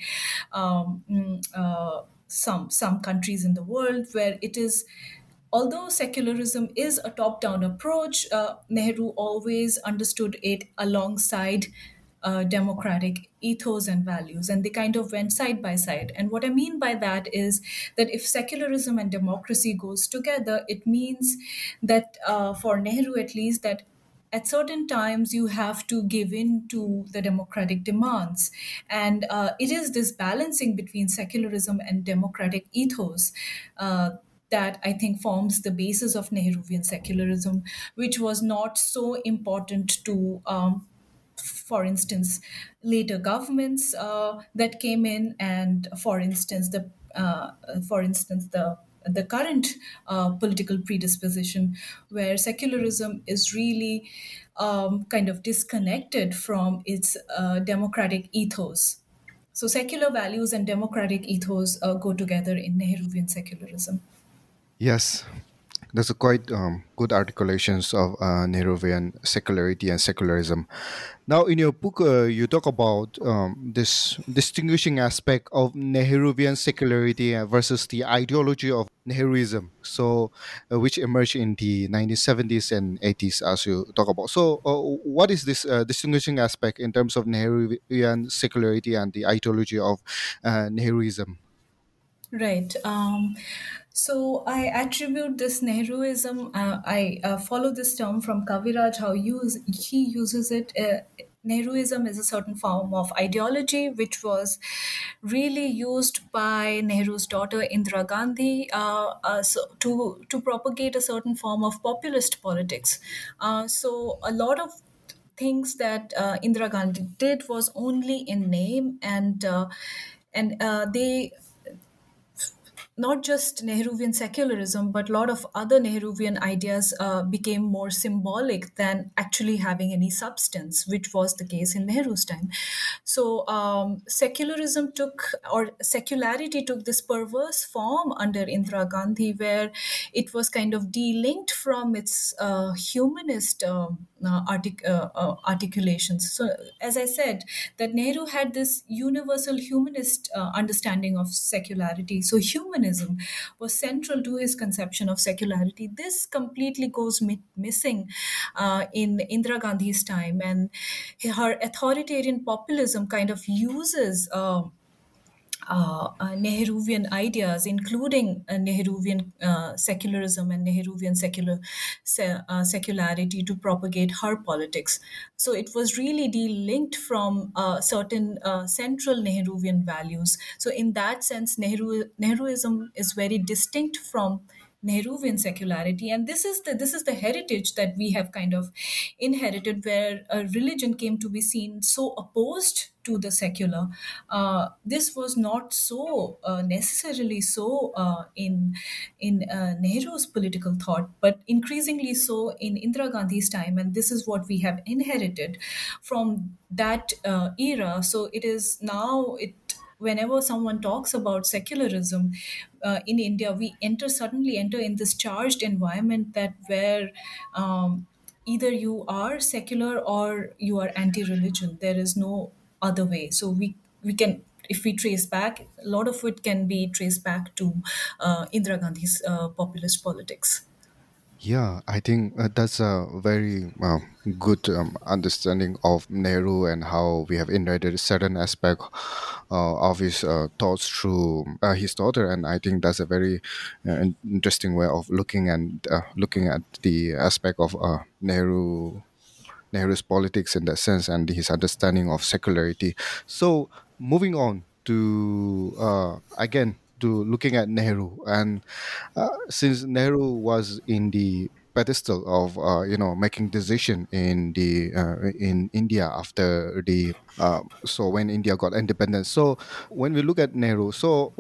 Speaker 3: um, mm, uh, some, some countries in the world where it is although secularism is a top down approach, uh, Nehru always understood it alongside uh, democratic ethos and values, and they kind of went side by side. And what I mean by that is that if secularism and democracy goes together, it means that uh, for Nehru at least that at certain times you have to give in to the democratic demands and uh, it is this balancing between secularism and democratic ethos uh, that I think forms the basis of Nehruvian secularism, which was not so important to um, for instance, later governments uh, that came in, and for instance, the uh, for instance the the current uh, political predisposition, where secularism is really um, kind of disconnected from its uh, democratic ethos. So, secular values and democratic ethos uh, go together in Nehruvian secularism.
Speaker 2: Yes, That's a quite um, good articulations of uh, Nehruvian secularity and secularism. Now, in your book, uh, you talk about um, this distinguishing aspect of Nehruvian secularity versus the ideology of Nehruism, so uh, which emerged in the 1970s and 80s, as you talk about. So, uh, what is this uh, distinguishing aspect in terms of Nehruvian secularity and the ideology of uh, Nehruism?
Speaker 3: Right. Um, so I attribute this Nehruism. Uh, I uh, follow this term from Kaviraj. How use he uses it. Uh, Nehruism is a certain form of ideology which was really used by Nehru's daughter Indira Gandhi uh, uh, so to to propagate a certain form of populist politics. Uh, so a lot of things that uh, Indira Gandhi did was only in name and uh, and uh, they not just Nehruvian secularism, but a lot of other Nehruvian ideas uh, became more symbolic than actually having any substance, which was the case in Nehru's time. So, um, secularism took, or secularity took this perverse form under Indira Gandhi, where it was kind of delinked from its uh, humanist um, uh, uh, uh, articulations. So, as I said, that Nehru had this universal humanist uh, understanding of secularity. So, humanism was central to his conception of secularity. This completely goes mi- missing uh, in Indira Gandhi's time, and her authoritarian populism kind of uses. Uh, uh, uh, Nehruvian ideas, including uh, Nehruvian uh, secularism and Nehruvian secular se- secularity, to propagate her politics. So it was really delinked from certain central Nehruvian values. So in that sense, Nehru Nehruism is very distinct from Nehruvian secularity, and this is the this is the heritage that we have kind of inherited, where religion came to be seen so opposed to the secular. Uh, this was not so uh, necessarily so uh, in in uh, Nehru's political thought, but increasingly so in Indira Gandhi's time, and this is what we have inherited from that uh, era. So it is now it whenever someone talks about secularism uh, in India, we enter suddenly enter in this charged environment that where um, either you are secular or you are anti-religion. There is no other way. So we we can if we trace back, a lot of it can be traced back to uh, Indira Gandhi's uh, populist politics.
Speaker 2: Yeah, I think uh, that's a very uh, good um, understanding of Nehru and how we have inherited certain aspect uh, of his uh, thoughts through uh, his daughter, and I think that's a very uh, interesting way of looking and looking at the aspect of Nehru Nehru's politics in that sense and his understanding of secularity. So moving on to again to looking at Nehru, and uh, since Nehru was in the pedestal of uh, you know making decision in the uh, in India after the uh, so when India got independence. So when we look at Nehru, so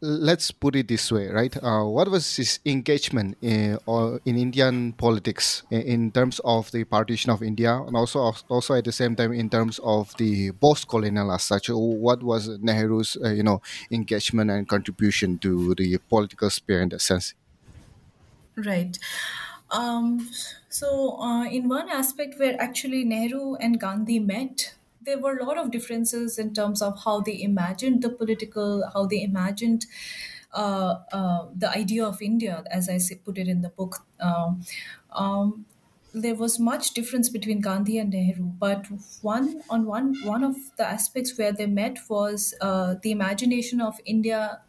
Speaker 2: let's put it this way, right? Uh, what was his engagement in, or in Indian politics in, in, terms of the partition of India, and also also at the same time in terms of the post-colonial as such? What was Nehru's uh, you know engagement and contribution to the political sphere in that sense?
Speaker 3: Right. Um, so, uh, in one aspect where actually Nehru and Gandhi met, there were a lot of differences in terms of how they imagined the political, how they imagined uh, uh, the idea of India, as I put it in the book. Um, um, there was much difference between Gandhi and Nehru, but one on one one of the aspects where they met was uh, the imagination of India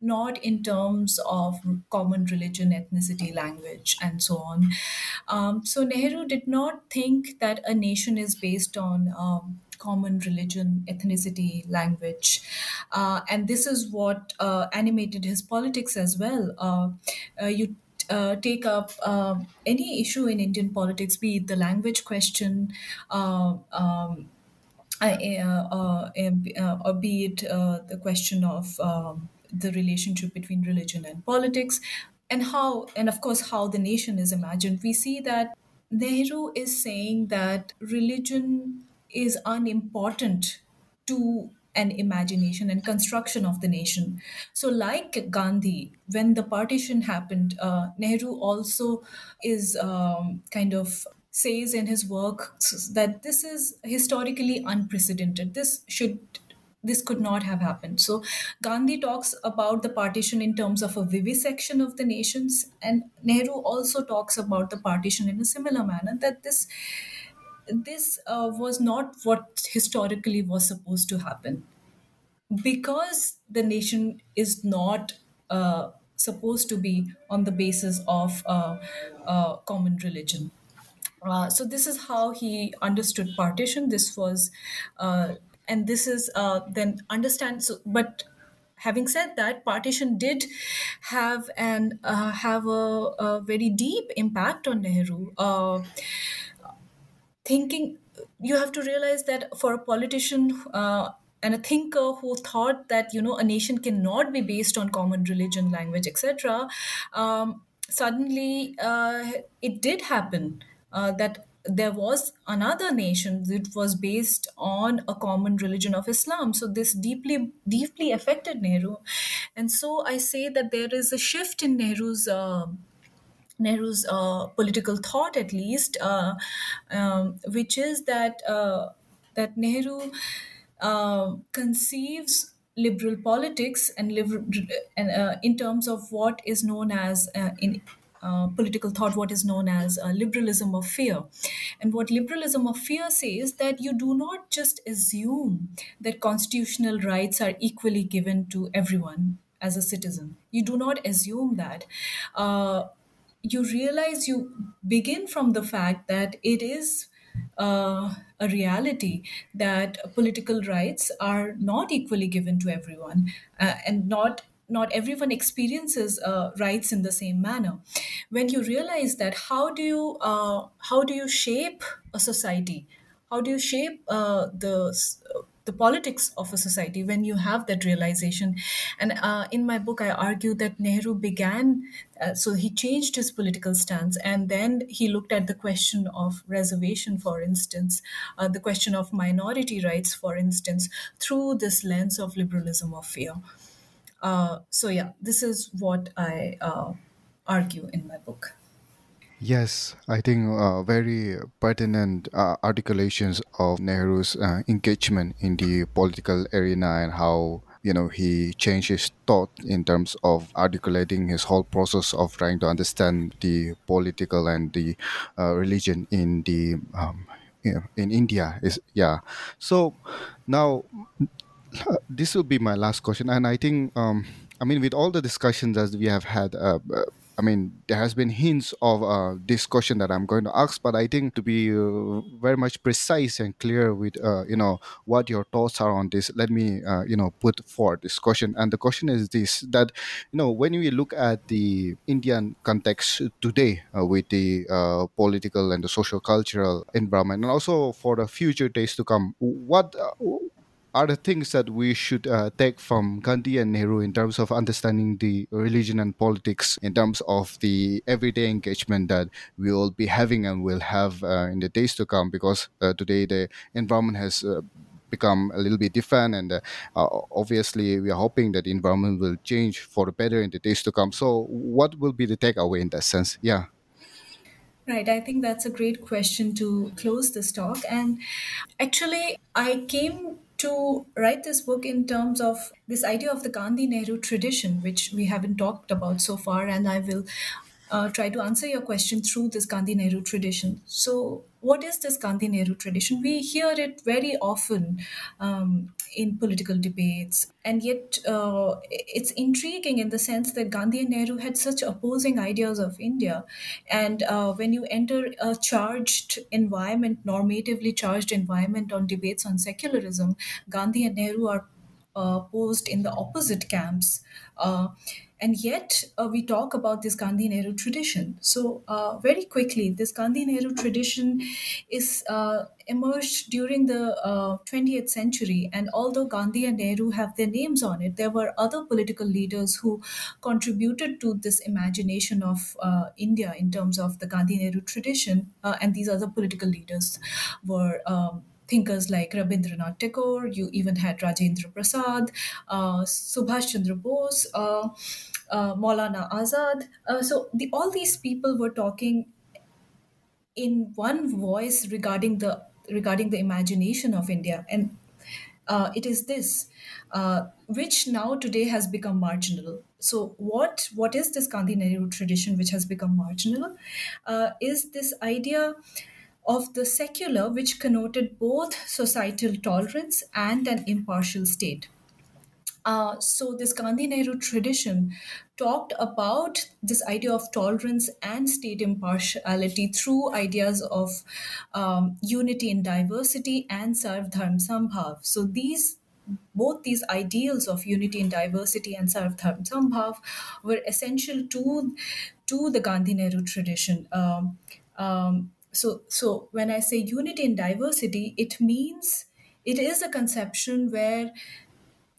Speaker 3: not in terms of common religion, ethnicity, language, and so on. Um, so Nehru did not think that a nation is based on um, common religion, ethnicity, language. Uh, and this is what uh, animated his politics as well. Uh, uh you uh, take up uh, any issue in Indian politics, be it the language question, uh, um, uh, uh, or be it the question of um, the relationship between religion and politics and how and of course how the nation is imagined we see that nehru is saying that religion is unimportant to an imagination and construction of the nation. So, like Gandhi, when the partition happened, uh, Nehru also is um, kind of says in his work that this is historically unprecedented. This should this could not have happened. So Gandhi talks about the partition in terms of a vivisection of the nations, and Nehru also talks about the partition in a similar manner that this this uh, was not what historically was supposed to happen because the nation is not uh, supposed to be on the basis of uh, uh, common religion. Uh, so this is how he understood partition. This was, uh, and this is then understand. So, but having said that, partition did have and uh, have a, a very deep impact on Nehru. Uh, thinking you have to realize that for a politician uh, and a thinker who thought that you know a nation cannot be based on common religion language etc um, suddenly uh, it did happen uh, that there was another nation that was based on a common religion of islam. So this deeply deeply affected nehru. And so i say that there is a shift in nehru's uh, Nehru's uh, political thought, at least, uh, um, which is that uh, that Nehru uh, conceives liberal politics and and uh, in terms of what is known as uh, in political thought what is known as liberalism of fear. And what liberalism of fear says that you do not just assume that constitutional rights are equally given to everyone as a citizen. You do not assume that. You realize you begin from the fact that it is uh, a reality that political rights are not equally given to everyone uh, and not not everyone experiences uh, rights in the same manner. When you realize that how do you uh, how do you shape a society? How do you shape uh, the the politics of a society when you have that realization. And uh, in my book, I argue that Nehru began, uh, so he changed his political stance, and then he looked at the question of reservation, for instance, uh, the question of minority rights, for instance, through this lens of liberalism of fear. Uh, so, yeah, this is what I uh, argue in my book.
Speaker 2: Yes, I think uh, very pertinent uh, articulations of Nehru's uh, engagement in the political arena and how you know he changed his thought in terms of articulating his whole process of trying to understand the political and the uh, religion in the um, in India is yeah. So now this will be my last question, and I think um, I mean with all the discussions that we have had. I mean, there has been hints of uh, this question that I'm going to ask, but I think to be uh, very much precise and clear with, uh, you know, what your thoughts are on this, let me, uh, you know, put forward this question. And the question is this: that, you know, when we look at the Indian context today uh, with the uh, political and the social cultural environment, and also for the future days to come, what are the things that we should uh, take from Gandhi and Nehru in terms of understanding the religion and politics, in terms of the everyday engagement that we will be having and will have uh, in the days to come? Because uh, today the environment has uh, become a little bit different and uh, uh, obviously we are hoping that the environment will change for the better in the days to come so what will be the takeaway in that sense yeah
Speaker 3: Right, I think that's a great question to close this talk. And actually, I came to write this book in terms of this idea of the Gandhi Nehru tradition, which we haven't talked about so far, and I will uh, try to answer your question through this Gandhi Nehru tradition. So, what is this Gandhi Nehru tradition? We hear it very often um, in political debates, and yet uh, it's intriguing in the sense that Gandhi and Nehru had such opposing ideas of India. And uh, when you enter a charged environment, normatively charged environment on debates on secularism, Gandhi and Nehru are uh, posed in the opposite camps. Uh, and yet, uh, we talk about this Gandhi Nehru tradition. So, uh, very quickly, this Gandhi Nehru tradition is uh, emerged during the 20th century. And although Gandhi and Nehru have their names on it, there were other political leaders who contributed to this imagination of India in terms of the Gandhi Nehru tradition. and these other political leaders were. Um, thinkers like Rabindranath Tagore, you even had Rajendra Prasad, uh, Subhash Chandra Bose, uh, uh, Maulana Azad. Uh, so the, all these people were talking in one voice regarding the regarding the imagination of India, and uh, it is this, uh, which now today has become marginal. So, what what is this Gandhi Nehru tradition which has become marginal? Is this idea of the secular, which connoted both societal tolerance and an impartial state. Uh, so this Gandhi Nehru tradition talked about this idea of tolerance and state impartiality through ideas of um, unity in diversity and Sarv Dharm Sambhav. So these both these ideals of unity in diversity and Sarv Dharm Sambhav were essential to to the Gandhi Nehru tradition. Um, um, so so when I say unity in diversity, it means it is a conception where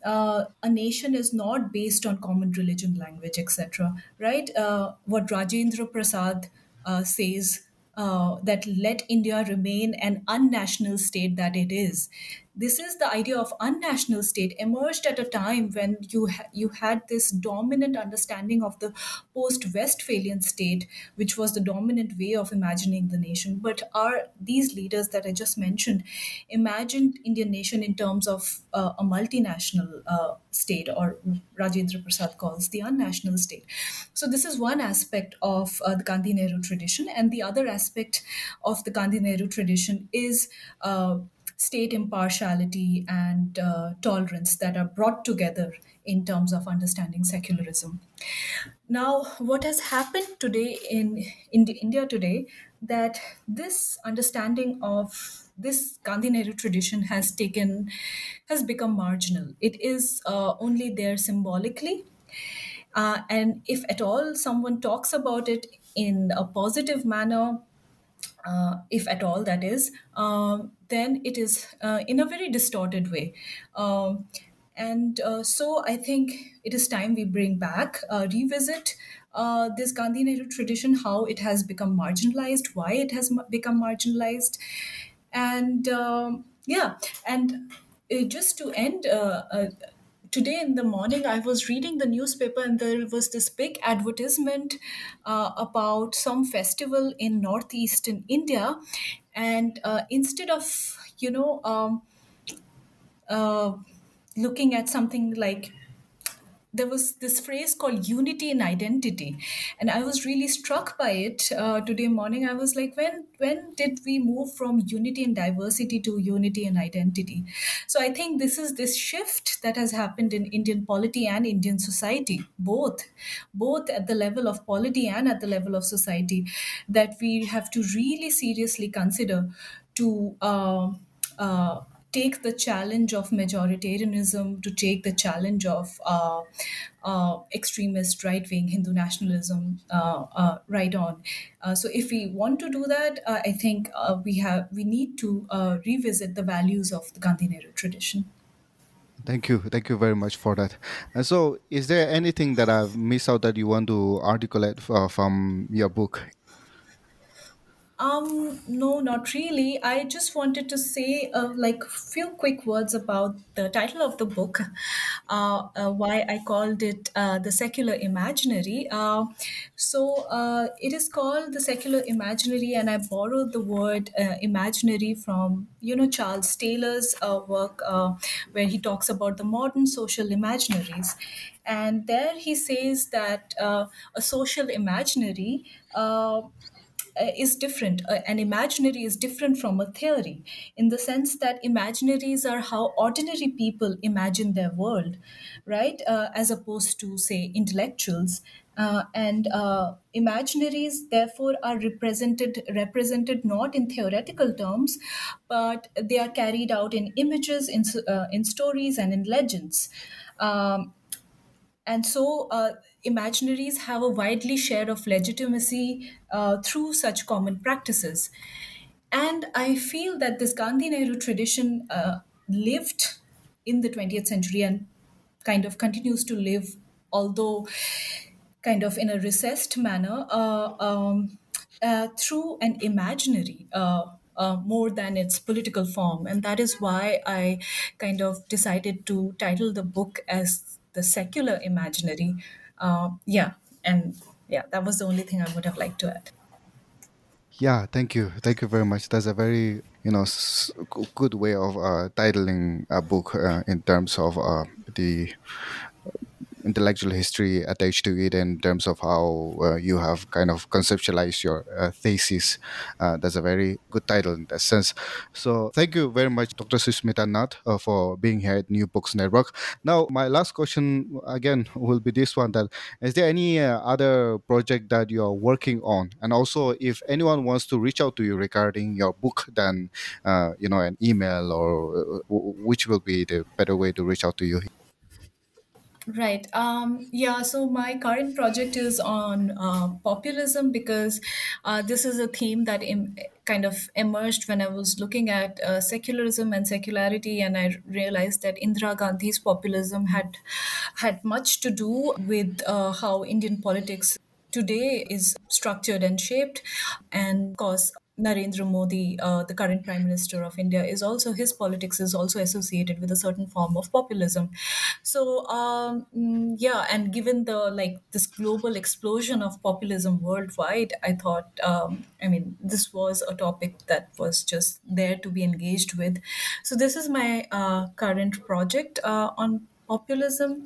Speaker 3: uh, a nation is not based on common religion, language, etc. Right? Uh, what Rajendra Prasad uh, says uh, that let India remain an unnational state that it is. This is the idea of unnational state emerged at a time when you ha- you had this dominant understanding of the post Westphalian state, which was the dominant way of imagining the nation. But are these leaders that I just mentioned imagined Indian nation in terms of uh, a multinational uh, state, or Rajendra Prasad calls the unnational state? So this is one aspect of uh, the Gandhi Nehru tradition, and the other aspect of the Gandhi Nehru tradition is uh, state impartiality and uh, tolerance that are brought together in terms of understanding secularism. Now, what has happened today in, in India today that this understanding of this Gandhi Nehru tradition has taken has become marginal. It is uh, only there symbolically, uh, and if at all someone talks about it in a positive manner, uh, if at all that is, um, then it is uh, in a very distorted way. Um, and uh, so I think it is time we bring back, uh, revisit uh, this Gandhi Nehru tradition, how it has become marginalized, why it has become marginalized. And um, yeah, and uh, just to end, today in the morning i was reading the newspaper and there was this big advertisement uh, about some festival in northeastern india and uh, instead of you know um, uh, looking at something like there was this phrase called unity in identity. And i was really struck by it uh, today morning. I was like when when did we move from unity and diversity to unity and identity? So i think this is this shift that has happened in indian polity and indian society both both at the level of polity and at the level of society that we have to really seriously consider to uh, uh, take the challenge of majoritarianism, to take the challenge of uh, uh, extremist right wing Hindu nationalism uh, uh right on. Uh, so, if we want to do that, uh, I think we have we need to revisit the values of the Gandhi Nehru tradition.
Speaker 2: Thank you. Thank you very much for that. And so, is there anything that I've missed out that you want to articulate from your book
Speaker 3: um, no, not really. I just wanted to say uh, like few quick words about the title of the book, uh, uh, why I called it uh, The Secular Imaginary. Uh, so uh, it is called The Secular Imaginary, and I borrowed the word uh, imaginary from, you know, Charles Taylor's uh, work uh, where he talks about the modern social imaginaries. And there he says that uh, a social imaginary uh, uh, is different. Uh, an imaginary is different from a theory in the sense that imaginaries are how ordinary people imagine their world, right? Uh, as opposed to, say, intellectuals. Uh, and uh, imaginaries therefore are represented represented not in theoretical terms but they are carried out in images in, uh, in stories and in legends um, and so uh, imaginaries have a widely share of legitimacy uh, through such common practices. And I feel that this Gandhi Nehru tradition uh, lived in the 20th century and kind of continues to live, although kind of in a recessed manner, uh, um, uh, through an imaginary. Uh, uh, more than its political form. And that is why I kind of decided to title the book as The Secular Imaginary. Uh, yeah, and yeah, that was the only thing I would have liked to add.
Speaker 2: Yeah, thank you. Thank you very much. That's a very, you know, s- good way of uh, titling a book uh, in terms of uh, the intellectual history attached to it in terms of how uh, you have kind of conceptualized your uh, thesis. Uh, that's a very good title in that sense. So thank you very much, Dr. Sushmita Nath, uh, for being here at New Books Network. Now, my last question again will be this one: that is there any uh, other project that you are working on, and also if anyone wants to reach out to you regarding your book, then uh, you know an email or which will be the better way to reach out to you.
Speaker 3: Right. Um, yeah. So my current project is on uh, populism because uh, this is a theme that Im- kind of emerged when I was looking at uh, secularism and secularity, and I realized that Indira Gandhi's populism had had much to do with uh, how Indian politics today is structured and shaped, and of course. Narendra Modi, uh, the current Prime Minister of India, is also his politics is also associated with a certain form of populism. So um, yeah, and given the like this global explosion of populism worldwide, I thought um, I mean this was a topic that was just there to be engaged with. So this is my uh, current project uh, on populism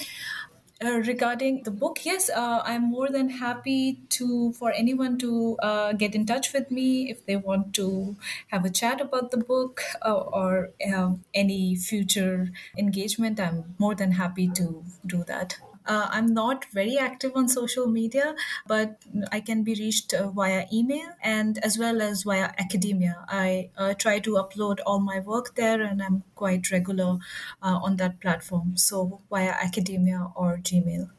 Speaker 3: uh, regarding the book yes uh, i'm more than happy to for anyone to uh, get in touch with me if they want to have a chat about the book uh, or um, any future engagement. I'm more than happy to do that uh, I'm not very active on social media, but I can be reached uh, via email and as well as via academia. I uh, try to upload all my work there and I'm quite regular uh, on that platform. So via academia or Gmail.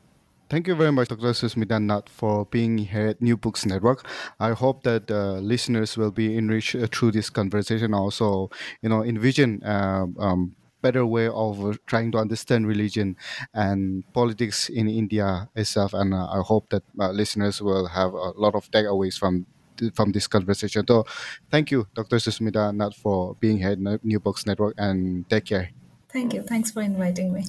Speaker 2: Thank you very much, Dr. Sushmita Nath, for being here at New Books Network. I hope that uh, listeners will be enriched uh, through this conversation. Also, you know, envision um, um, better way of uh, trying to understand religion and politics in India itself. And uh, I hope that uh, listeners will have a lot of takeaways from from this conversation. So, thank you, Dr. Sushmita Nath, for being here at New Books Network, and take care.
Speaker 3: Thank you. Thanks for inviting me.